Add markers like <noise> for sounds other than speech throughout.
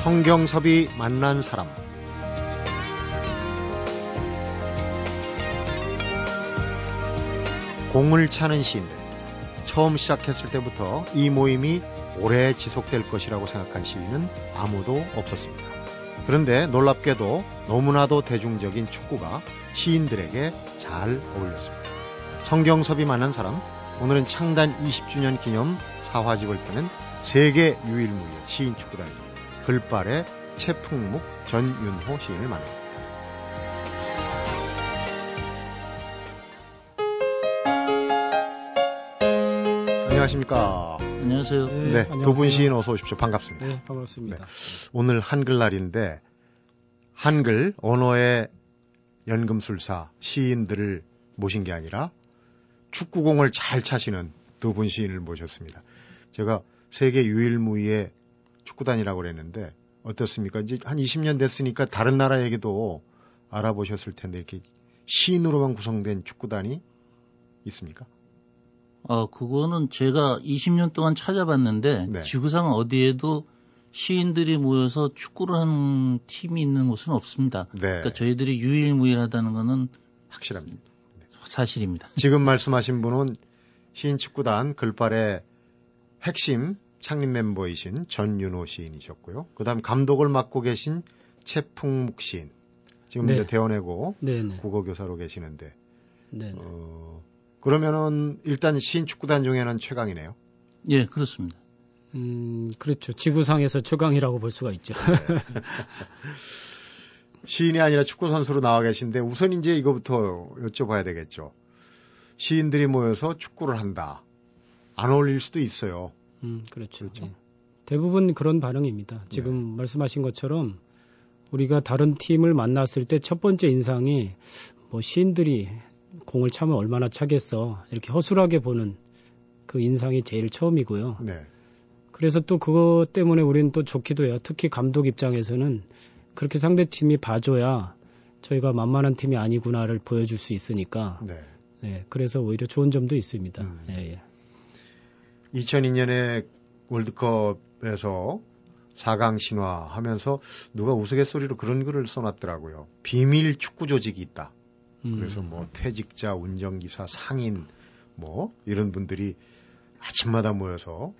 성경섭이 만난 사람 공을 차는 시인들 처음 시작했을 때부터 이 모임이 오래 지속될 것이라고 생각한 시인은 아무도 없었습니다. 그런데 놀랍게도 너무나도 대중적인 축구가 시인들에게 잘 어울렸습니다. 성경섭이 만난 사람 오늘은 창단 20주년 기념 사화집을 펴는 세계 유일무이의 시인 축구단이죠. 글발의 채풍묵 전윤호 시인을 만납니다. 안녕하십니까. 안녕하세요. 네, 두분 시인 어서 오십시오. 반갑습니다. 네, 반갑습니다. 네. 오늘 한글날인데 한글 언어의 연금술사 시인들을 모신 게 아니라 축구공을 잘 차시는 두분 시인을 모셨습니다. 제가 세계 유일무이의 축구단이라고 그랬는데 어떻습니까? 이제 한 20년 됐으니까 다른 나라 얘기도 알아보셨을 텐데 이렇게 시인으로만 구성된 축구단이 있습니까? 어, 그거는 제가 20년 동안 찾아봤는데 네. 지구상 어디에도 시인들이 모여서 축구를 하는 팀이 있는 곳은 없습니다. 네. 그러니까 저희들이 유일무이하다는 거는 확실합니다. 사실입니다. 지금 말씀하신 분은 시인 축구단 글발의 핵심 창립 멤버이신 전윤호 시인이셨고요. 그다음 감독을 맡고 계신 최풍묵 시인. 지금 네. 이제 대원외고 네네. 국어 교사로 계시는데. 네. 어, 그러면은 일단 시인 축구단 중에는 최강이네요. 예, 그렇습니다. 음, 그렇죠. 지구상에서 최강이라고 볼 수가 있죠. 네. <laughs> 시인이 아니라 축구 선수로 나와 계신데 우선 이제 이거부터 여쭤봐야 되겠죠. 시인들이 모여서 축구를 한다. 안 어울릴 수도 있어요. 음, 그렇죠. 그렇죠. 네. 대부분 그런 반응입니다. 지금 네. 말씀하신 것처럼 우리가 다른 팀을 만났을 때 첫 번째 인상이 뭐 시인들이 공을 차면 얼마나 차겠어 이렇게 허술하게 보는 그 인상이 제일 처음이고요. 네. 그래서 또 그것 때문에 우리는 또 좋기도 해요. 특히 감독 입장에서는 그렇게 상대 팀이 봐줘야 저희가 만만한 팀이 아니구나를 보여줄 수 있으니까. 네. 네 그래서 오히려 좋은 점도 있습니다. 음. 예, 예. 2002년에 월드컵에서 4강 신화 하면서 누가 우스갯소리로 그런 글을 써놨더라고요. 비밀 축구 조직이 있다. 음. 그래서 뭐 퇴직자, 운전기사, 상인 뭐 이런 분들이 아침마다 모여서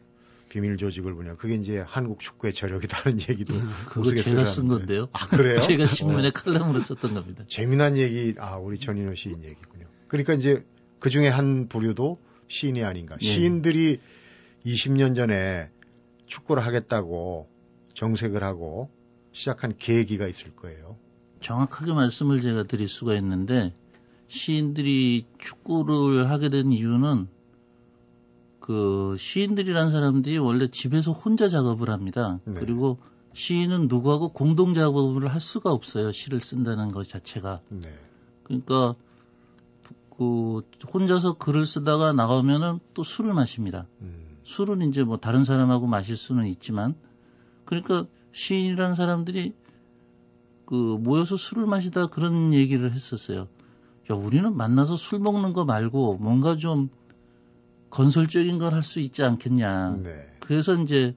비밀 조직을 보냐. 그게 이제 한국 축구의 저력이다는 얘기도 음, 그거 제가 쓴 건데요. 아 그래요? <laughs> 제가 신문에 어. 칼럼으로 썼던 겁니다. 재미난 얘기. 아 우리 전인호 시인 얘기군요. 그러니까 이제 그 중에 한 부류도 시인이 아닌가. 예. 시인들이 20년 전에 축구를 하겠다고 정색을 하고 시작한 계기가 있을 거예요. 정확하게 말씀을 제가 드릴 수가 있는데 시인들이 축구를 하게 된 이유는 그 시인들이란 사람들이 원래 집에서 혼자 작업을 합니다. 네. 그리고 시인은 누구하고 공동 작업을 할 수가 없어요. 시를 쓴다는 것 자체가. 네. 그러니까 그 혼자서 글을 쓰다가 나가면은 또 술을 마십니다. 음. 술은 이제 뭐 다른 사람하고 마실 수는 있지만 그러니까 시인이라는 사람들이 그 모여서 술을 마시다 그런 얘기를 했었어요. 야, 우리는 만나서 술 먹는 거 말고 뭔가 좀 건설적인 걸 할 수 있지 않겠냐. 네. 그래서 이제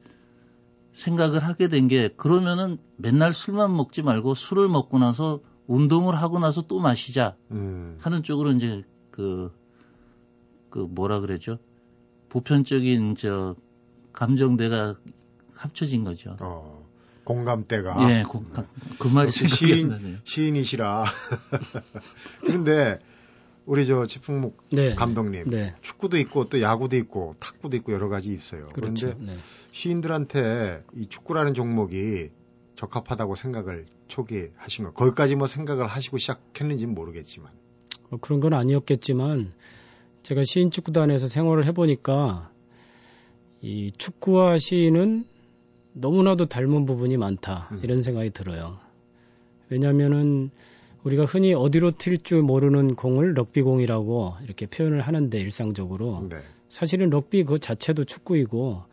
생각을 하게 된 게 그러면은 맨날 술만 먹지 말고 술을 먹고 나서 운동을 하고 나서 또 마시자 음. 하는 쪽으로 이제 그, 그 뭐라 그러죠? 보편적인 저 감정대가 합쳐진 거죠. 어, 공감대가. 예, 공감. 그 말이 시인, 시인이시라. <laughs> 그런데 우리 저 지풍목 네. 감독님 네. 축구도 있고 또 야구도 있고 탁구도 있고 여러 가지 있어요. 그렇죠. 그런데 네. 시인들한테 이 축구라는 종목이 적합하다고 생각을 초기에 하신 거. 거기까지 뭐 생각을 하시고 시작했는지는 모르겠지만. 뭐 그런 건 아니었겠지만 제가 시인 축구단에서 생활을 해보니까 이 축구와 시인은 너무나도 닮은 부분이 많다 음. 이런 생각이 들어요. 왜냐하면은 우리가 흔히 어디로 튈 줄 모르는 공을 럭비공이라고 이렇게 표현을 하는데 일상적으로 네. 사실은 럭비 그 자체도 축구이고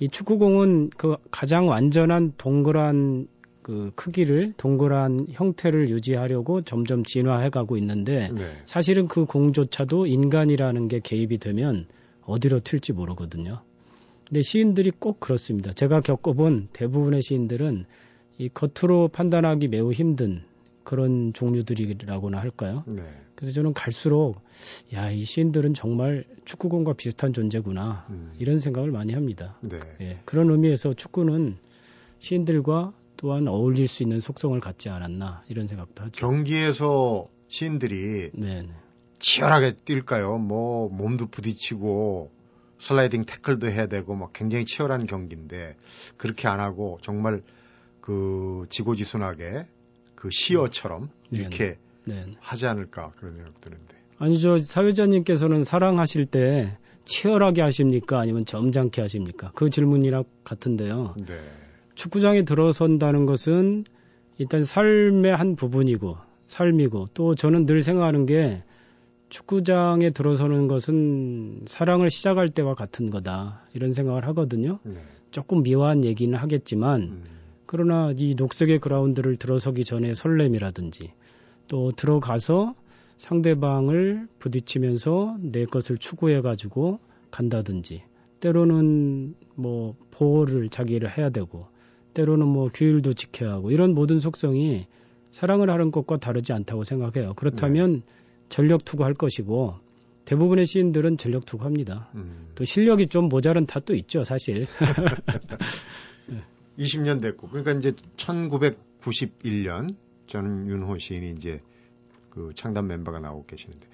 이 축구공은 그 가장 완전한 동그란 그 크기를 동그란 형태를 유지하려고 점점 진화해 가고 있는데 네. 사실은 그 공조차도 인간이라는 게 개입이 되면 어디로 튈지 모르거든요. 근데 시인들이 꼭 그렇습니다. 제가 겪어본 대부분의 시인들은 이 겉으로 판단하기 매우 힘든 그런 종류들이라고나 할까요? 네. 그래서 저는 갈수록 야, 이 시인들은 정말 축구공과 비슷한 존재구나. 음. 이런 생각을 많이 합니다. 네. 예, 그런 의미에서 축구는 시인들과 또한 어울릴 수 있는 속성을 갖지 않았나 이런 생각도 하죠. 경기에서 시인들이 네, 네. 치열하게 뛸까요? 뭐 몸도 부딪히고 슬라이딩 태클도 해야 되고 막 굉장히 치열한 경기인데 그렇게 안 하고 정말 그 지고지순하게 그 시어처럼 네, 이렇게 네. 하지 않을까 그런 생각 드는데. 아니 저 사회자님께서는 사랑하실 때 치열하게 하십니까 아니면 점잖게 하십니까? 그 질문이랑 같은데요. 네. 축구장에 들어선다는 것은 일단 삶의 한 부분이고 삶이고 또 저는 늘 생각하는 게 축구장에 들어서는 것은 사랑을 시작할 때와 같은 거다 이런 생각을 하거든요. 네. 조금 미화한 얘기는 하겠지만 음. 그러나 이 녹색의 그라운드를 들어서기 전에 설렘이라든지 또 들어가서 상대방을 부딪히면서 내 것을 추구해 가지고 간다든지 때로는 뭐 보호를 자기를 해야 되고 때로는 뭐 규율도 지켜야 하고 이런 모든 속성이 사랑을 하는 것과 다르지 않다고 생각해요. 그렇다면 전력 투구할 것이고 대부분의 시인들은 전력 투구합니다. 음. 또 실력이 좀 모자른 탓도 있죠, 사실. <laughs> 20년 됐고 그러니까 이제 1991년 저는 윤호 시인이 이제 그 창단 멤버가 나오고 계시는데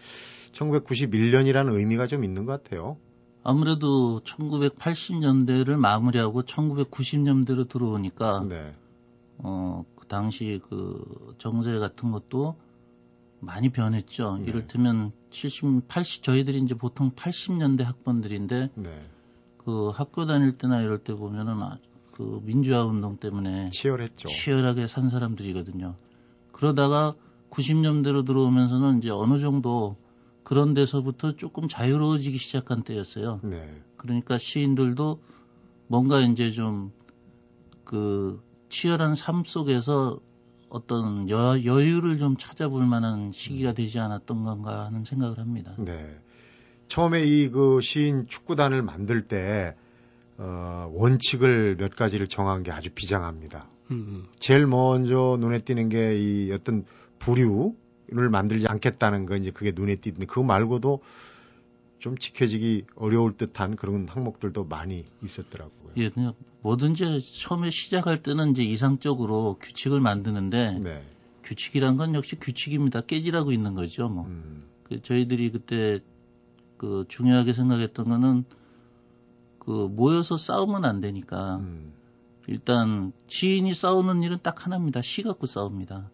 1991년이라는 의미가 좀 있는 것 같아요. 아무래도 1980년대를 마무리하고 1990년대로 들어오니까 네. 어, 그 당시 그 정세 같은 것도 많이 변했죠. 네. 이를테면 70, 80 저희들이 이제 보통 80년대 학번들인데 네. 그 학교 다닐 때나 이럴 때 보면은 아, 그 민주화 운동 때문에 치열했죠. 치열하게 산 사람들이거든요. 그러다가 90년대로 들어오면서는 이제 어느 정도 그런 데서부터 조금 자유로워지기 시작한 때였어요. 네. 그러니까 시인들도 뭔가 이제 좀 그 치열한 삶 속에서 어떤 여, 여유를 좀 찾아볼 만한 시기가 되지 않았던 건가 하는 생각을 합니다. 네. 처음에 이 그 시인 축구단을 만들 때 어, 원칙을 몇 가지를 정한 게 아주 비장합니다. 음, 제일 먼저 눈에 띄는 게 이 어떤 부류 를 만들지 않겠다는 거 이제 그게 눈에 띄는데 그거 말고도 좀 지켜지기 어려울 듯한 그런 항목들도 많이 있었더라고요. 예, 그냥 뭐든지 처음에 시작할 때는 이제 이상적으로 규칙을 만드는데 네. 규칙이란 건 역시 규칙입니다. 깨지라고 있는 거죠. 뭐 음, 그 저희들이 그때 그 중요하게 생각했던 거는 그 모여서 싸우면 안 되니까 음, 일단 시인이 싸우는 일은 딱 하나입니다. 시 갖고 싸웁니다.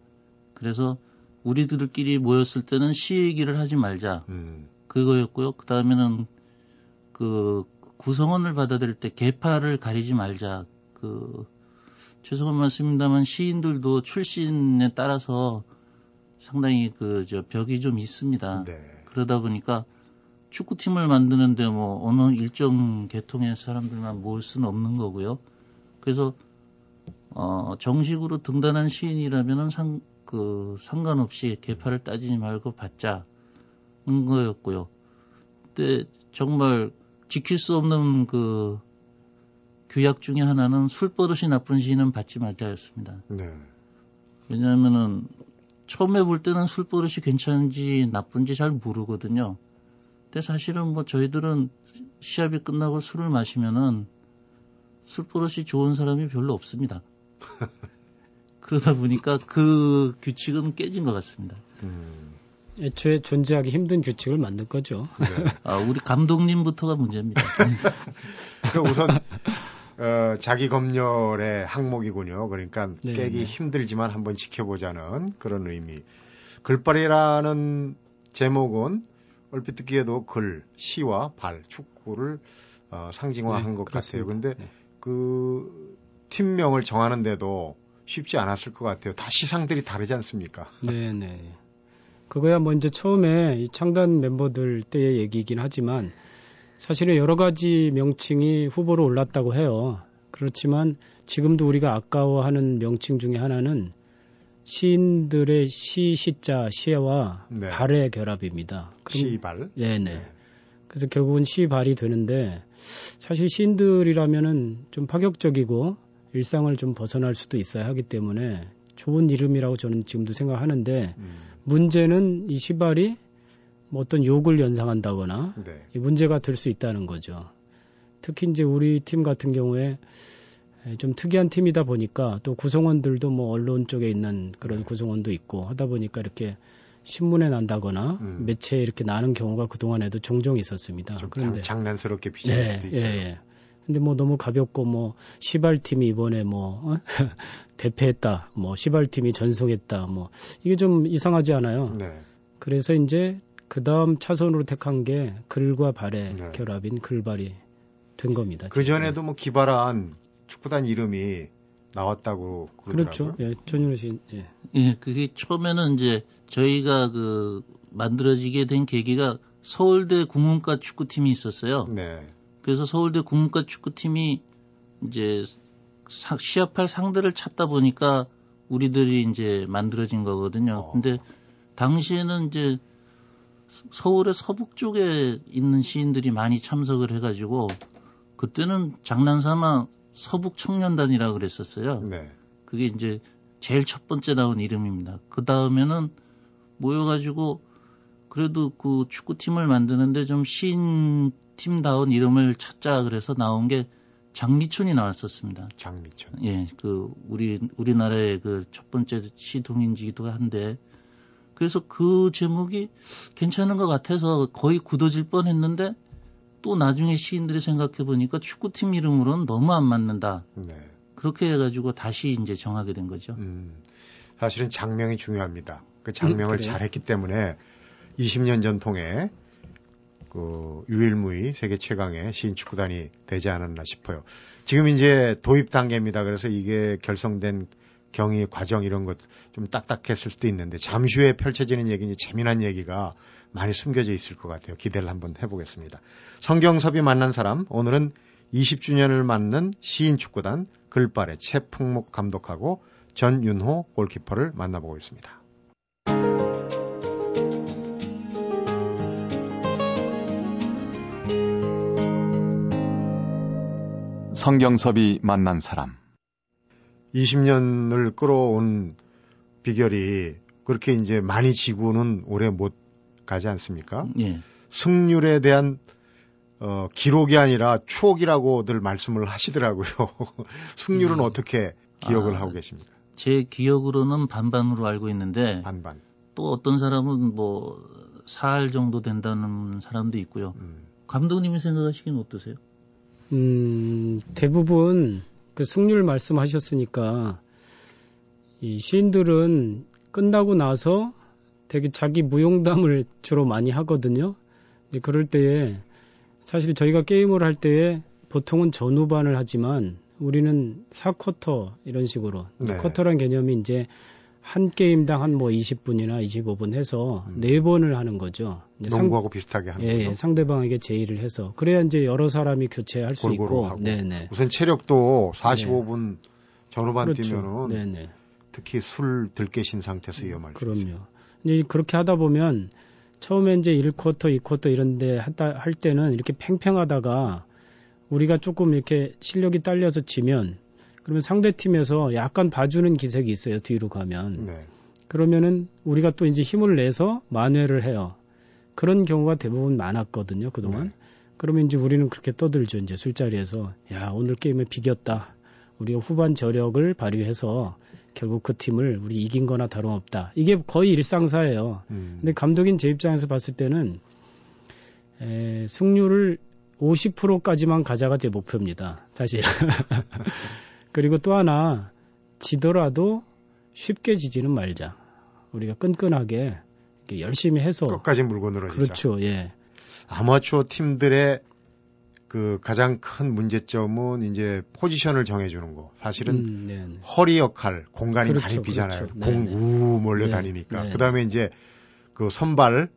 그래서 우리들끼리 모였을 때는 시 얘기를 하지 말자. 음, 그거였고요. 그 다음에는 그 구성원을 받아들일 때 계파를 가리지 말자. 그 죄송한 말씀입니다만 시인들도 출신에 따라서 상당히 그 저 벽이 좀 있습니다. 네. 그러다 보니까 축구팀을 만드는데 뭐 어느 일정 계통의 사람들만 모을 수는 없는 거고요. 그래서 어 정식으로 등단한 시인이라면은 상 그 상관없이 계파를 따지지 말고 받자는 거였고요. 그때 정말 지킬 수 없는 그 규약 중에 하나는 술버릇이 나쁜 시인은 받지 말자였습니다. 네. 왜냐하면은 처음에 볼 때는 술버릇이 괜찮은지 나쁜지 잘 모르거든요. 근데 사실은 뭐 저희들은 시합이 끝나고 술을 마시면은 술버릇이 좋은 사람이 별로 없습니다. <laughs> 그러다 보니까 그 규칙은 깨진 것 같습니다. 음, 애초에 존재하기 힘든 규칙을 만든 거죠. 네. 아, 우리 감독님부터가 문제입니다. <laughs> 그 우선 어, 자기 검열의 항목이군요. 그러니까 네, 깨기 네. 힘들지만 한번 지켜보자는 그런 의미. 글발이라는 제목은 얼핏 듣기에도 글, 시와 발, 축구를 어, 상징화한 네, 것 그렇습니다. 같아요. 근데 네. 그 팀명을 정하는데도 쉽지 않았을 것 같아요. 다 시상들이 다르지 않습니까? 네네. 그거야 뭐 이제 처음에 이 창단 멤버들 때의 얘기이긴 하지만 사실은 여러 가지 명칭이 후보로 올랐다고 해요. 그렇지만 지금도 우리가 아까워하는 명칭 중에 하나는 시인들의 시, 시자, 시와 네. 발의 결합입니다. 그럼- 시발. 네네. 그래서 결국은 시발이 되는데 사실 시인들이라면은 좀 파격적이고 일상을 좀 벗어날 수도 있어야 하기 때문에 좋은 이름이라고 저는 지금도 생각하는데 음. 문제는 이 시발이 뭐 어떤 욕을 연상한다거나 네. 이 문제가 될 수 있다는 거죠. 특히 이제 우리 팀 같은 경우에 좀 특이한 팀이다 보니까 또 구성원들도 뭐 언론 쪽에 있는 그런 네. 구성원도 있고 하다 보니까 이렇게 신문에 난다거나 음. 매체에 이렇게 나는 경우가 그동안에도 종종 있었습니다. 그런데 장, 난스럽게 비춰질 네, 수도 있어요. 예, 예. 근데 뭐 너무 가볍고 뭐 시발팀이 이번에 뭐 어? <laughs> 대패했다, 뭐 시발팀이 전속했다, 뭐 이게 좀 이상하지 않아요. 네. 그래서 이제 그 다음 차선으로 택한 게 글과 발의 네. 결합인 글발이 된 겁니다. 그 전에도 뭐 기발한 축구단 이름이 나왔다고 그러더라고요. 그렇죠. 예, 전윤호 씨. 예. 예, 그게 처음에는 이제 저희가 그 만들어지게 된 계기가 서울대 국문과 축구팀이 있었어요. 네. 그래서 서울대 국문과 축구팀이 이제 시합할 상대를 찾다 보니까 우리들이 이제 만들어진 거거든요. 어. 근데 당시에는 이제 서울의 서북 쪽에 있는 시인들이 많이 참석을 해가지고 그때는 장난삼아 서북 청년단이라고 그랬었어요. 네. 그게 이제 제일 첫 번째 나온 이름입니다. 그 다음에는 모여가지고 그래도 그 축구팀을 만드는데 좀 시인 팀다운 이름을 찾자 그래서 나온 게 장미촌이 나왔었습니다. 장미촌. 예, 그 우리 우리나라의 그 첫 번째 시동인지기도 한데 그래서 그 제목이 괜찮은 것 같아서 거의 굳어질 뻔했는데 또 나중에 시인들이 생각해 보니까 축구팀 이름으로는 너무 안 맞는다. 네. 그렇게 해가지고 다시 이제 정하게 된 거죠. 음, 사실은 장명이 중요합니다. 그 장명을 음, 잘했기 때문에 20년 전통의 그 유일무이 세계 최강의 시인 축구단이 되지 않았나 싶어요. 지금 이제 도입 단계입니다. 그래서 이게 결성된 경위 과정 이런 것 좀 딱딱했을 수도 있는데 잠시 후에 펼쳐지는 얘기니 재미난 얘기가 많이 숨겨져 있을 것 같아요. 기대를 한번 해보겠습니다. 성경섭이 만난 사람 오늘은 20주년을 맞는 시인 축구단 글발의 최풍목 감독하고 전윤호 골키퍼를 만나보고 있습니다. 성경섭이 만난 사람 20년을 끌어온 비결이 그렇게 이제 많이 지고는 오래 못 가지 않습니까? 예. 승률에 대한 어, 기록이 아니라 추억이라고들 말씀을 하시더라고요. <laughs> 승률은 음. 어떻게 기억을 아, 하고 계십니까? 제 기억으로는 반반으로 알고 있는데 반반. 또 어떤 사람은 뭐 4할 정도 된다는 사람도 있고요. 음. 감독님이 생각하시기는 어떠세요? 음, 대부분 그 승률 말씀하셨으니까 이 시인들은 끝나고 나서 되게 자기 무용담을 주로 많이 하거든요. 이제 그럴 때에 사실 저희가 게임을 할 때에 보통은 전후반을 하지만 우리는 4쿼터 이런 식으로 네. 쿼터란 개념이 이제 한 게임당 한 뭐 20분이나 25분 해서 음. 네 번을 하는 거죠. 농구하고 상, 비슷하게 하는 예, 예, 상대방에게 제의를 해서 그래야 이제 여러 사람이 교체할 수 있고. 네네. 우선 체력도 45분 네. 전후반 그렇죠. 뛰면은 네네. 특히 술 들깨신 상태에서 위험할 수 있어요. 그럼요. 이제 그렇게 하다 보면 처음에 이제 1쿼터, 2쿼터 이런 데 하다 할 때는 이렇게 팽팽하다가 우리가 조금 이렇게 실력이 딸려서 지면 그러면 상대 팀에서 약간 봐주는 기색이 있어요. 뒤로 가면. 네. 그러면은 우리가 또 이제 힘을 내서 만회를 해요. 그런 경우가 대부분 많았거든요. 그동안. 네. 그러면 이제 우리는 그렇게 떠들죠. 이제 술자리에서 야 오늘 게임에 비겼다. 우리가 후반 저력을 발휘해서 결국 그 팀을 우리 이긴 거나 다름없다. 이게 거의 일상사예요. 음. 근데 감독인 제 입장에서 봤을 때는 에, 승률을 50%까지만 가자가 제 목표입니다. 사실. <laughs> 그리고 또 하나 지더라도 쉽게 지지는 말자. 우리가 끈끈하게 열심히 해서 끝까지 물고 늘어지자. 그렇죠. 예. 아마추어 팀들의 그 가장 큰 문제점은 이제 포지션을 정해주는 거. 사실은 음, 네, 네. 허리 역할, 공간이 그렇죠, 많이 비잖아요. 그렇죠. 공우 몰려 네, 다니니까. 네. 그 다음에 이제 그 선발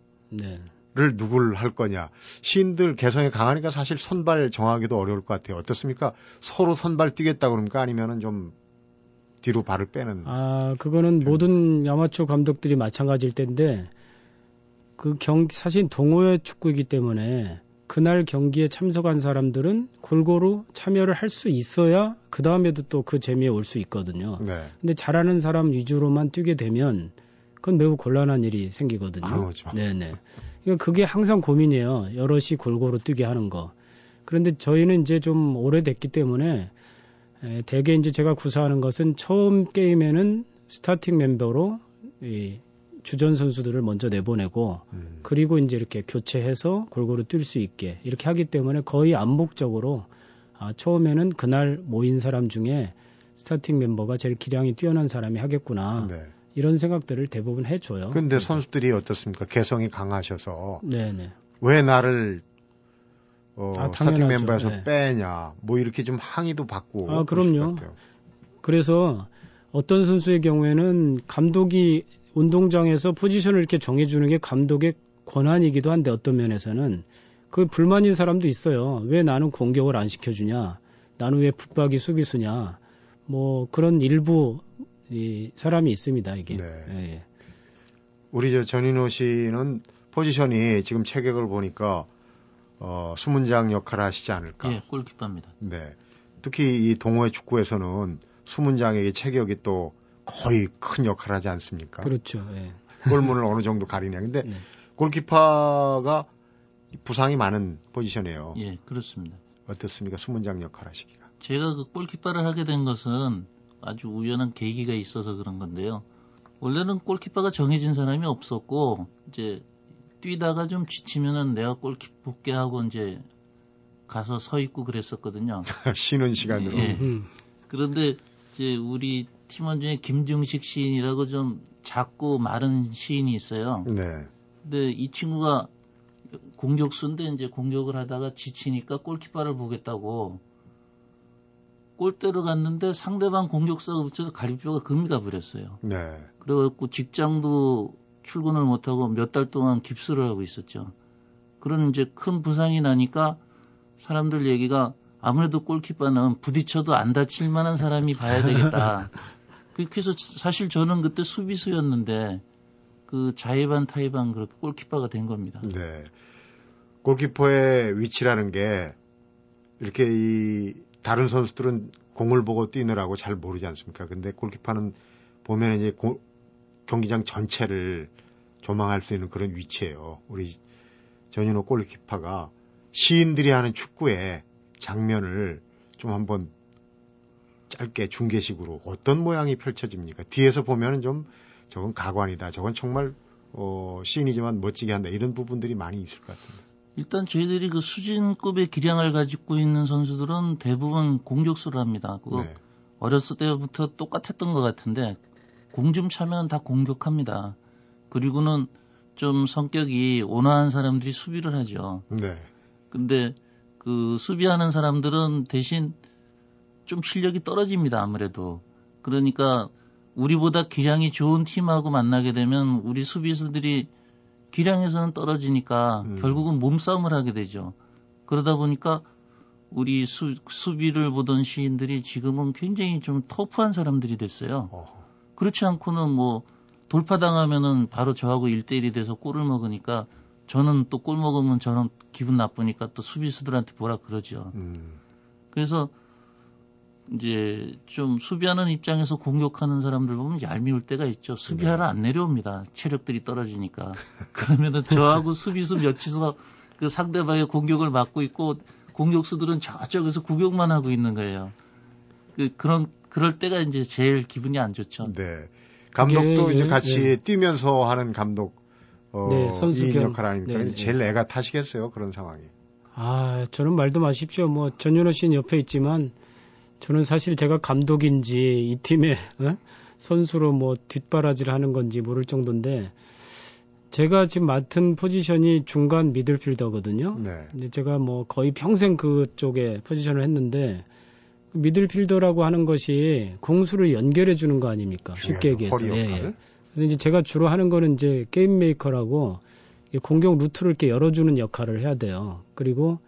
을 누굴 할 거냐. 시인들 개성이 강하니까 사실 선발 정하기도 어려울 것 같아요. 어떻습니까? 서로 선발 뛰겠다 그럽니까? 아니면은 좀 뒤로 발을 빼는. 아, 그거는 모든 아마추어 감독들이 마찬가지일 텐데 그 경, 사실 동호회 축구이기 때문에 그날 경기에 참석한 사람들은 골고루 참여를 할 수 있어야 그 다음에도 또 그 재미에 올 수 있거든요. 네. 근데 잘하는 사람 위주로만 뛰게 되면 그건 매우 곤란한 일이 생기거든요. 그렇죠. 네네. 그러니까 그게 항상 고민이에요. 여럿이 골고루 뛰게 하는 거. 그런데 저희는 이제 좀 오래됐기 때문에 에, 대개 이제 제가 구사하는 것은 처음 게임에는 스타팅 멤버로 이 주전 선수들을 먼저 내보내고 음. 그리고 이제 이렇게 교체해서 골고루 뛸 수 있게 이렇게 하기 때문에 거의 암묵적으로 아, 처음에는 그날 모인 사람 중에 스타팅 멤버가 제일 기량이 뛰어난 사람이 하겠구나 네. 이런 생각들을 대부분 해줘요. 근데 선수들이 어떻습니까? 개성이 강하셔서 네네. 왜 나를 어, 아, 스타팅. 멤버에서 네. 빼냐 뭐 이렇게 좀 항의도 받고 아, 그럼요. 그래서 어떤 선수의 경우에는 감독이 운동장에서 포지션을 이렇게 정해주는 게 감독의 권한이기도 한데 어떤 면에서는 그 불만인 사람도 있어요. 왜 나는 공격을 안 시켜주냐? 나는 왜 붙박이 수비수냐? 뭐 그런 일부 이 사람이 있습니다. 이게. 네. 예. 우리 저 전인호 씨는 포지션이 지금 체격을 보니까 어, 수문장 역할을 하시지 않을까. 예, 골키퍼입니다. 네. 특히 이 동호회 축구에서는 수문장에게 체격이 또 거의 큰 역할을 하지 않습니까? 그렇죠. 예. 골문을 어느 정도 가리냐. 근데 네. 골키퍼가 부상이 많은 포지션이에요. 예, 그렇습니다. 어떻습니까? 수문장 역할 하시기가. 제가 그 골키퍼를 하게 된 것은 아주 우연한 계기가 있어서 그런 건데요. 원래는 골키퍼가 정해진 사람이 없었고 이제 뛰다가 좀 지치면은 내가 골키퍼 볼게 하고 이제 가서 서 있고 그랬었거든요. <laughs> 쉬는 시간으로. 예. 음. 그런데 이제 우리 팀원 중에 김중식 시인이라고 좀 작고 마른 시인이 있어요. 네. 근데 이 친구가 공격수인데 이제 공격을 하다가 지치니까 골키퍼를 보겠다고 골대로 갔는데 상대방 공격수가 붙여서 갈비뼈가 금이 가버렸어요. 네. 그래갖고 직장도 출근을 못하고 몇 달 동안 깁스를 하고 있었죠. 그런 이제 큰 부상이 나니까 사람들 얘기가 아무래도 골키퍼는 부딪혀도 안 다칠 만한 사람이 봐야 되겠다. <laughs> 그래서 사실 저는 그때 수비수였는데 그 자의반 타의반 그렇게 골키퍼가 된 겁니다. 네. 골키퍼의 위치라는 게 이렇게 이 다른 선수들은 공을 보고 뛰느라고 잘 모르지 않습니까? 근데 골키퍼는 보면 이제 고- 경기장 전체를 조망할 수 있는 그런 위치예요. 우리 전인호 골키퍼가 시인들이 하는 축구의 장면을 좀 한번 짧게 중계식으로 어떤 모양이 펼쳐집니까? 뒤에서 보면은 좀 저건 가관이다. 저건 정말 어, 시인이지만 멋지게 한다. 이런 부분들이 많이 있을 것 같은데. 일단 저희들이 그 수준급의 기량을 가지고 있는 선수들은 대부분 공격수를 합니다. 그거 네. 어렸을 때부터 똑같았던 것 같은데 공 좀 차면 다 공격합니다. 그리고는 좀 성격이 온화한 사람들이 수비를 하죠. 네. 근데 그 수비하는 사람들은 대신 좀 실력이 떨어집니다. 아무래도. 그러니까 우리보다 기량이 좋은 팀하고 만나게 되면 우리 수비수들이 기량에서는 떨어지니까 음. 결국은 몸싸움을 하게 되죠. 그러다 보니까 우리 수, 수비를 보던 시인들이 지금은 굉장히 좀 터프한 사람들이 됐어요. 어허. 그렇지 않고는 뭐 돌파당하면은 바로 저하고 1대1이 돼서 골을 먹으니까 저는 또 골 먹으면 저는 기분 나쁘니까 또 수비수들한테 뭐라 그러죠. 음. 그래서 이제 좀 수비하는 입장에서 공격하는 사람들 보면 얄미울 때가 있죠. 수비하러 안 내려옵니다. 체력들이 떨어지니까. <laughs> 그러면은 저하고 수비수 몇이서 그 상대방의 공격을 막고 있고 공격수들은 저쪽에서 구경만 하고 있는 거예요. 그 그런 그럴 때가 이제 제일 기분이 안 좋죠. 네. 감독도 그게, 이제 예, 같이 예. 뛰면서 하는 감독 어, 네, 선수 이 겸. 역할 아닙니까? 네, 네. 제일 애가 타시겠어요 그런 상황이. 아, 저는 말도 마십시오. 뭐 전윤호 씨는 옆에 있지만 저는 사실 제가 감독인지 이 팀의 어? 선수로 뭐 뒷바라지를 하는 건지 모를 정도인데 제가 지금 맡은 포지션이 중간 미들필더거든요. 네. 근데 제가 뭐 거의 평생 그쪽에 포지션을 했는데 그 미들필더라고 하는 것이 공수를 연결해 주는 거 아닙니까? 쉽게. 얘기해서. 예. 예. 그래서 이제 제가 주로 하는 거는 이제 게임 메이커라고 이 공격 루트를 이렇게 열어주는 역할을 해야 돼요. 그리고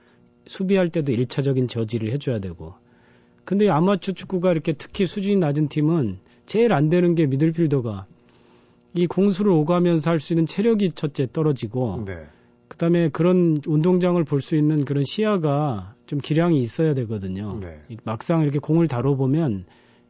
수비할 때도 일차적인 저지를 해줘야 되고. 근데 아마추어 축구가 이렇게 특히 수준이 낮은 팀은 제일 안 되는 게 미들필더가 이 공수를 오가면서 할 수 있는 체력이 첫째 떨어지고 네. 그다음에 그런 운동장을 볼 수 있는 그런 시야가 좀 기량이 있어야 되거든요. 네. 막상 이렇게 공을 다뤄보면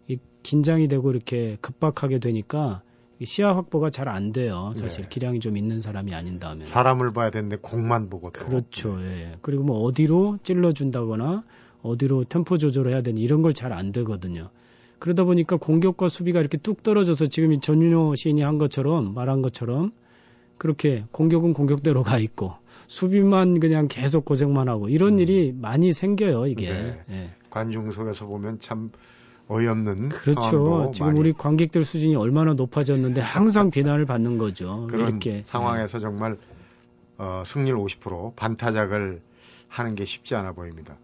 이 긴장이 되고 이렇게 급박하게 되니까 시야 확보가 잘 안 돼요. 사실 네. 기량이 좀 있는 사람이 아닌다면. 사람을 봐야 되는데 공만 보고 또. 그렇죠. 예. 그리고 뭐 어디로 찔러준다거나 어디로 템포 조절을 해야 되는 이런 걸 잘 안 되거든요. 그러다 보니까 공격과 수비가 이렇게 뚝 떨어져서 지금 이 전윤호 시인이 한 것처럼 말한 것처럼 그렇게 공격은 공격대로 가 있고 수비만 그냥 계속 고생만 하고 이런 음. 일이 많이 생겨요 이게. 네. 예. 관중석에서 보면 참 어이없는 그렇죠. 지금 많이 우리 관객들 수준이 얼마나 높아졌는데 항상 비난을 받는 거죠. 이렇게 상황에서 정말 어, 승률 50% 반타작을 하는 게 쉽지 않아 보입니다.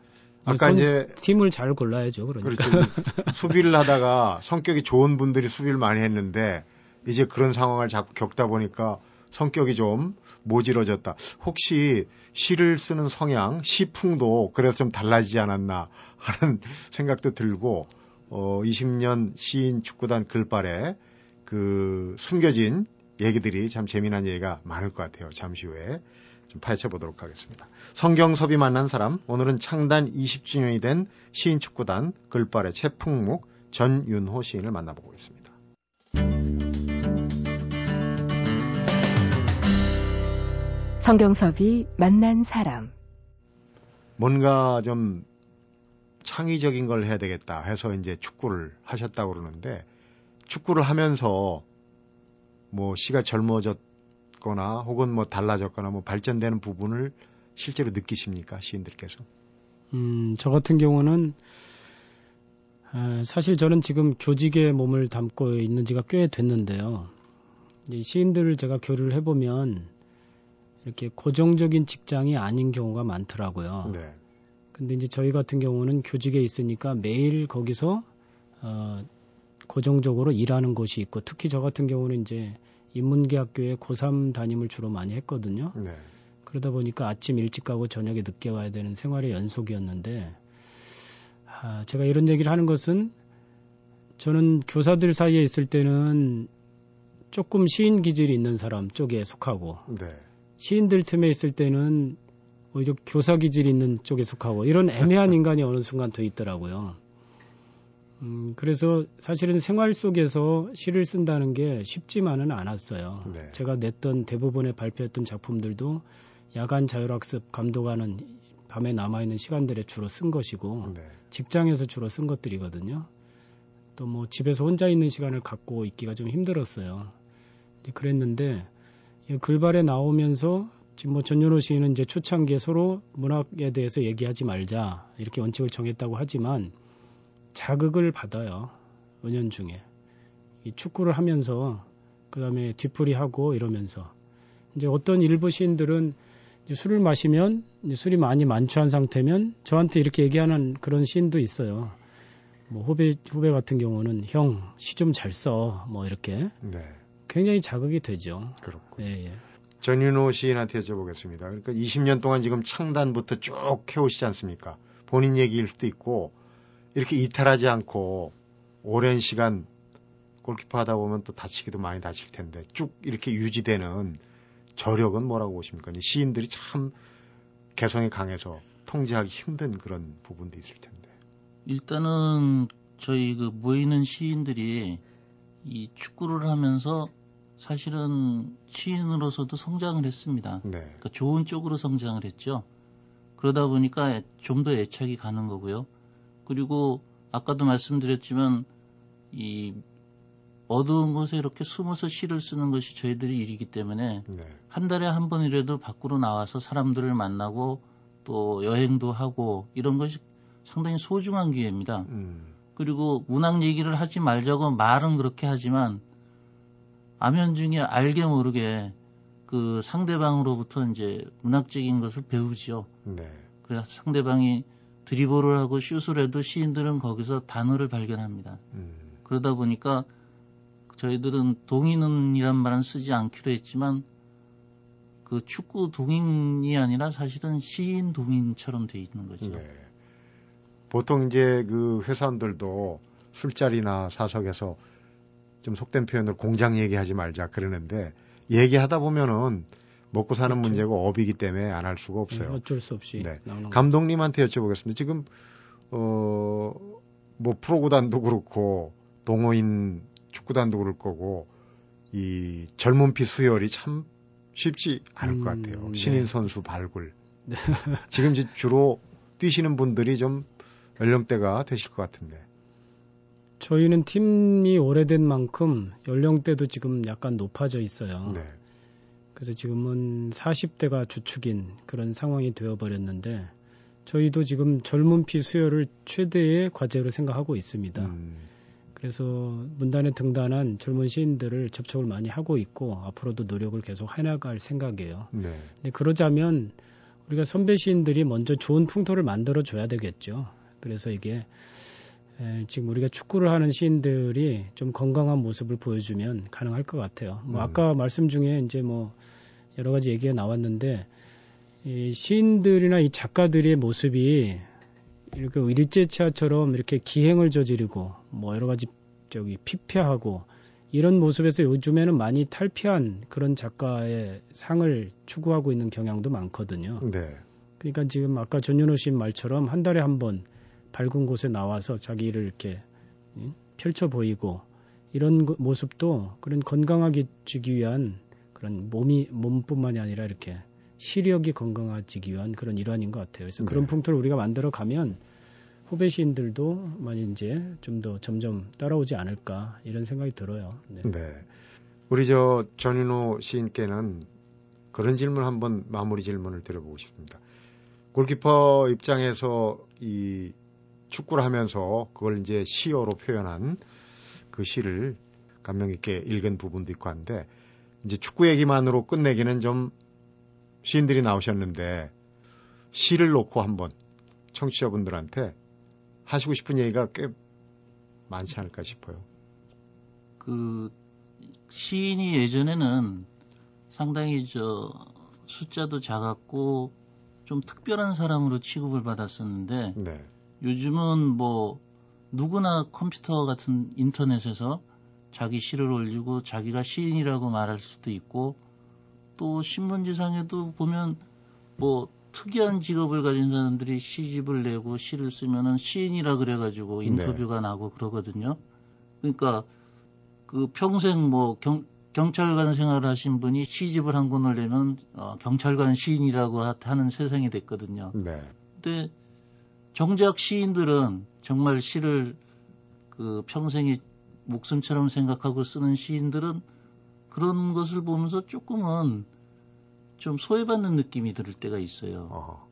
아까 선- 이제 팀을 잘 골라야죠. 그러니까. 그렇죠. <laughs> 수비를 하다가 성격이 좋은 분들이 수비를 많이 했는데 이제 그런 상황을 자꾸 겪다 보니까 성격이 좀 모질어졌다. 혹시 시를 쓰는 성향, 시풍도 그래서 좀 달라지지 않았나 하는 <laughs> 생각도 들고 어 20년 시인 축구단 글발에 그 숨겨진 얘기들이 참 재미난 얘기가 많을 것 같아요. 잠시 후에 좀 파헤쳐 보도록 하겠습니다. 성경섭이 만난 사람 오늘은 창단 20주년이 된 시인 축구단 글발의 최풍묵 전윤호 시인을 만나보고 있습니다. 성경섭이 만난 사람. 뭔가 좀 창의적인 걸 해야 되겠다 해서 이제 축구를 하셨다고 그러는데 축구를 하면서 뭐 시가 젊어졌 거나 혹은 뭐 달라졌거나 뭐 발전되는 부분을 실제로 느끼십니까 시인들께서? 음, 저 같은 경우는 아, 사실 저는 지금 교직에 몸을 담고 있는 지가 꽤 됐는데요. 이 시인들을 제가 교류를 해보면 이렇게 고정적인 직장이 아닌 경우가 많더라고요. 네. 근데 이제 저희 같은 경우는 교직에 있으니까 매일 거기서 어, 고정적으로 일하는 곳이 있고 특히 저 같은 경우는 이제 인문계학교에 고3 담임을 주로 많이 했거든요. 네. 그러다 보니까 아침 일찍 가고 저녁에 늦게 와야 되는 생활의 연속이었는데 아, 제가 이런 얘기를 하는 것은 저는 교사들 사이에 있을 때는 조금 시인 기질이 있는 사람 쪽에 속하고 네. 시인들 틈에 있을 때는 오히려 교사 기질이 있는 쪽에 속하고 이런 애매한 <laughs> 인간이 어느 순간 돼 있더라고요. 음, 그래서 사실은 생활 속에서 시를 쓴다는 게 쉽지만은 않았어요. 네. 제가 냈던 대부분의 발표했던 작품들도 야간 자율학습 감독하는 밤에 남아있는 시간들에 주로 쓴 것이고 네. 직장에서 주로 쓴 것들이거든요. 또 뭐 집에서 혼자 있는 시간을 갖고 있기가 좀 힘들었어요. 그랬는데 이 글발에 나오면서 지금 뭐 전윤호 시인은 이제 초창기에 서로 문학에 대해서 얘기하지 말자 이렇게 원칙을 정했다고 하지만 자극을 받아요. 은연 중에 이 축구를 하면서 그 다음에 뒤풀이하고 이러면서 이제 어떤 일부 시인들은 술을 마시면 술이 많이 만취한 상태면 저한테 이렇게 얘기하는 그런 시인도 있어요. 뭐 후배 후배 같은 경우는 형 시 좀 잘 써 뭐 이렇게 네. 굉장히 자극이 되죠. 그렇고. 예, 예. 전윤호 시인한테 여쭤보겠습니다. 그러니까 20년 동안 지금 창단부터 쭉 해오시지 않습니까? 본인 얘기일 수도 있고 이렇게 이탈하지 않고 오랜 시간 골키퍼 하다 보면 또 다치기도 많이 다칠 텐데 쭉 이렇게 유지되는 저력은 뭐라고 보십니까? 이 시인들이 참 개성이 강해서 통제하기 힘든 그런 부분도 있을 텐데. 일단은 저희 그 모이는 시인들이 이 축구를 하면서 사실은 시인으로서도 성장을 했습니다. 네. 그러니까 좋은 쪽으로 성장을 했죠. 그러다 보니까 좀 더 애착이 가는 거고요. 그리고 아까도 말씀드렸지만 이 어두운 곳에 이렇게 숨어서 시를 쓰는 것이 저희들의 일이기 때문에 네. 한 달에 한 번이라도 밖으로 나와서 사람들을 만나고 또 여행도 하고 이런 것이 상당히 소중한 기회입니다. 음. 그리고 문학 얘기를 하지 말자고 말은 그렇게 하지만 아면 중에 알게 모르게 그 상대방으로부터 이제 문학적인 것을 배우지요. 네. 그래서 상대방이 드리블을 하고 슛을 해도 시인들은 거기서 단어를 발견합니다. 음. 그러다 보니까 저희들은 동인은이란 말은 쓰지 않기로 했지만 그 축구 동인이 아니라 사실은 시인 동인처럼 돼 있는 거죠. 네. 보통 이제 그 회사원들도 술자리나 사석에서 좀 속된 표현으로 공장 얘기하지 말자 그러는데 얘기하다 보면은 먹고 사는 그렇죠. 문제고 업이기 때문에 안 할 수가 없어요. 네, 어쩔 수 없이 네. 감독님한테 여쭤보겠습니다. 지금 어, 뭐 프로구단도 그렇고 동호인 축구단도 그럴 거고 이 젊은 피 수혈이 참 쉽지 않을 것 음, 같아요. 네. 신인 선수 발굴. <laughs> 지금 이제 주로 뛰시는 분들이 좀 연령대가 되실 것 같은데. 저희는 팀이 오래된 만큼 연령대도 지금 약간 높아져 있어요. 네. 그래서 지금은 40대가 주축인 그런 상황이 되어버렸는데 저희도 지금 젊은 피 수혈을 최대의 과제로 생각하고 있습니다. 음, 그래서 문단에 등단한 젊은 시인들을 접촉을 많이 하고 있고 앞으로도 노력을 계속 해나갈 생각이에요. 네. 근데 그러자면 우리가 선배 시인들이 먼저 좋은 풍토를 만들어 줘야 되겠죠. 그래서 이게 에, 지금 우리가 축구를 하는 시인들이 좀 건강한 모습을 보여주면 가능할 것 같아요. 뭐 음. 아까 말씀 중에 이제 뭐 여러 가지 얘기가 나왔는데 이 시인들이나 이 작가들의 모습이 이렇게 일제치하처럼 이렇게 기행을 저지르고 뭐 여러 가지 저기 피폐하고 이런 모습에서 요즘에는 많이 탈피한 그런 작가의 상을 추구하고 있는 경향도 많거든요. 네. 그러니까 지금 아까 전윤호 씨 말처럼 한 달에 한번 밝은 곳에 나와서 자기 일을 이렇게 예, 펼쳐 보이고 이런 거- 모습도 그런 건강하게 지기 위한 그런 몸이 몸뿐만이 아니라 이렇게 시력이 건강해지기 위한 그런 일환인 것 같아요. 그래서 그런 네. 풍토를 우리가 만들어 가면 후배 시인들도 많이 이제 좀 더 점점 따라오지 않을까 이런 생각이 들어요. 네. 네. 우리 저 전인호 시인께는 그런 질문 한번 마무리 질문을 드려보고 싶습니다. 골키퍼 입장에서 이 축구를 하면서 그걸 이제 시어로 표현한 그 시를 감명 있게 읽은 부분도 있고 한데 이제 축구 얘기만으로 끝내기는 좀 시인들이 나오셨는데 시를 놓고 한번 청취자분들한테 하시고 싶은 얘기가 꽤 많지 않을까 싶어요. 그 시인이 예전에는 상당히 저 숫자도 작았고 좀 특별한 사람으로 취급을 받았었는데 네. 요즘은 뭐 누구나 컴퓨터 같은 인터넷에서 자기 시를 올리고 자기가 시인이라고 말할 수도 있고 또 신문지상에도 보면 뭐 특이한 직업을 가진 사람들이 시집을 내고 시를 쓰면은 시인이라 그래가지고 인터뷰가 나고 그러거든요. 그러니까 그 평생 뭐 경, 경찰관 생활을 하신 분이 시집을 한 권을 내면 어, 경찰관 시인이라고 하- 하는 세상이 됐거든요. 네. 근데 정작 시인들은 정말 시를 그 평생이 목숨처럼 생각하고 쓰는 시인들은 그런 것을 보면서 조금은 좀 소외받는 느낌이 들 때가 있어요. 어.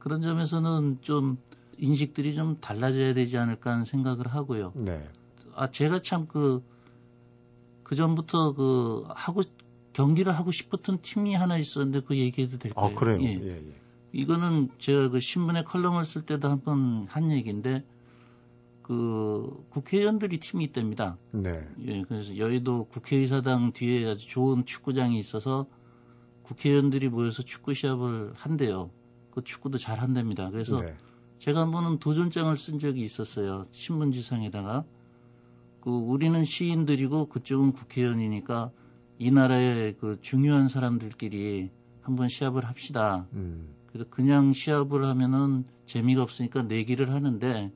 그런 점에서는 좀 인식들이 좀 달라져야 되지 않을까 하는 생각을 하고요. 네. 아, 제가 참 그, 그 전부터 그, 하고, 경기를 하고 싶었던 팀이 하나 있었는데 그 얘기해도 될까요? 아, 그래요. 예. 예, 예. 이거는 제가 그 신문에 컬럼을 쓸 때도 한 번 한 얘기인데 그 국회의원들이 팀이 있답니다. 네. 예, 그래서 여의도 국회의사당 뒤에 아주 좋은 축구장이 있어서 국회의원들이 모여서 축구 시합을 한대요. 그 축구도 잘 한답니다. 그래서 네. 제가 한 번은 도전장을 쓴 적이 있었어요. 신문지상에다가. 그 우리는 시인들이고 그쪽은 국회의원이니까 이 나라의 그 중요한 사람들끼리 한번 시합을 합시다. 음. 그래서 그냥 시합을 하면은 재미가 없으니까 내기를 하는데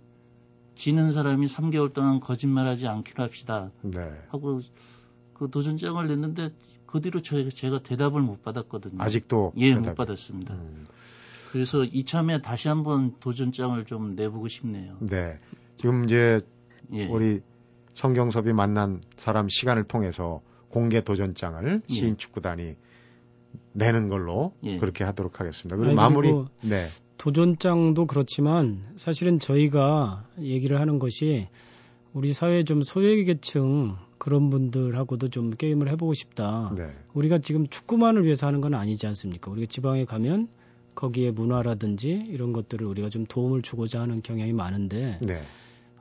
지는 사람이 3개월 동안 거짓말하지 않기로 합시다. 네. 하고 그 도전장을 냈는데 그 뒤로 저희가 제가 대답을 못 받았거든요. 아직도 예, 대답이- 못 받았습니다. 음. 그래서 이참에 다시 한번 도전장을 좀 내보고 싶네요. 네. 지금 이제 예. 우리 성경섭이 만난 사람 시간을 통해서 공개 도전장을 예. 시인 축구단이 내는 걸로 예. 그렇게 하도록 하겠습니다. 그리고 아니, 마무리 그리고 네. 도전장도 그렇지만 사실은 저희가 얘기를 하는 것이 우리 사회 좀 소외계층 그런 분들하고도 좀 게임을 해보고 싶다. 네. 우리가 지금 축구만을 위해서 하는 건 아니지 않습니까? 우리가 지방에 가면 거기에 문화라든지 이런 것들을 우리가 좀 도움을 주고자 하는 경향이 많은데 네.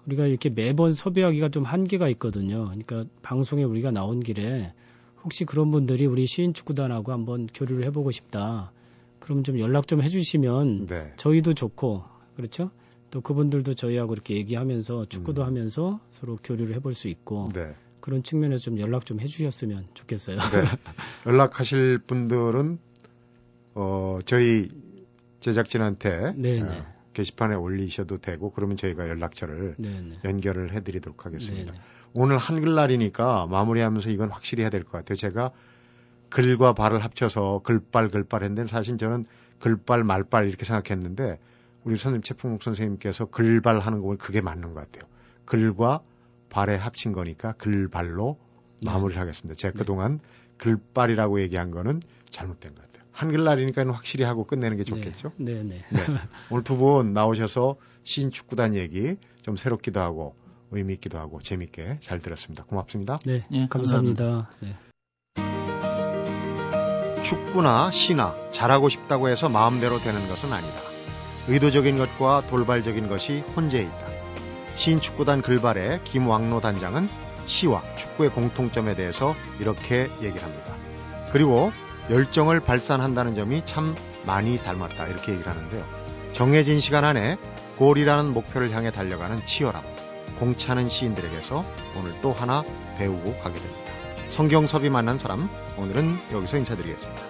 우리가 이렇게 매번 섭외하기가 좀 한계가 있거든요. 그러니까 방송에 우리가 나온 길에 혹시 그런 분들이 우리 시인 축구단하고 한번 교류를 해보고 싶다. 그럼 좀 연락 좀 해주시면 네. 저희도 좋고 그렇죠. 또 그분들도 저희하고 이렇게 얘기하면서 축구도 음. 하면서 서로 교류를 해볼 수 있고 네. 그런 측면에서 좀 연락 좀 해주셨으면 좋겠어요. 네. <laughs> 연락하실 분들은 어, 저희 제작진한테 네네. 어, 게시판에 올리셔도 되고 그러면 저희가 연락처를 네네. 연결을 해드리도록 하겠습니다. 네네. 오늘 한글날이니까 마무리하면서 이건 확실히 해야 될 것 같아요. 제가 글과 발을 합쳐서 글발 글발 했는데 사실 저는 글발 말발 이렇게 생각했는데 우리 선생님 최풍목 선생님께서 글발 하는 거 보면 그게 맞는 것 같아요. 글과 발에 합친 거니까 글발로 네. 마무리를 하겠습니다. 제가 네. 그동안 글발이라고 얘기한 거는 잘못된 것 같아요. 한글날이니까 확실히 하고 끝내는 게 좋겠죠. 네 네. 네. 네. 오늘 두 분 나오셔서 시인 축구단 얘기 좀 새롭기도 하고 의미 있기도 하고 재밌게 잘 들었습니다. 고맙습니다. 네, 예, 감사합니다. 네. 축구나 시나 잘하고 싶다고 해서 마음대로 되는 것은 아니다. 의도적인 것과 돌발적인 것이 혼재해 있다. 시인 축구단 글발의 김왕로 단장은 시와 축구의 공통점에 대해서 이렇게 얘기를 합니다. 그리고 열정을 발산한다는 점이 참 많이 닮았다. 이렇게 얘기를 하는데요. 정해진 시간 안에 골이라는 목표를 향해 달려가는 치열함, 공차는 시인들에게서 오늘 또 하나 배우고 가게 됩니다. 성경섭이 만난 사람, 오늘은 여기서 인사드리겠습니다.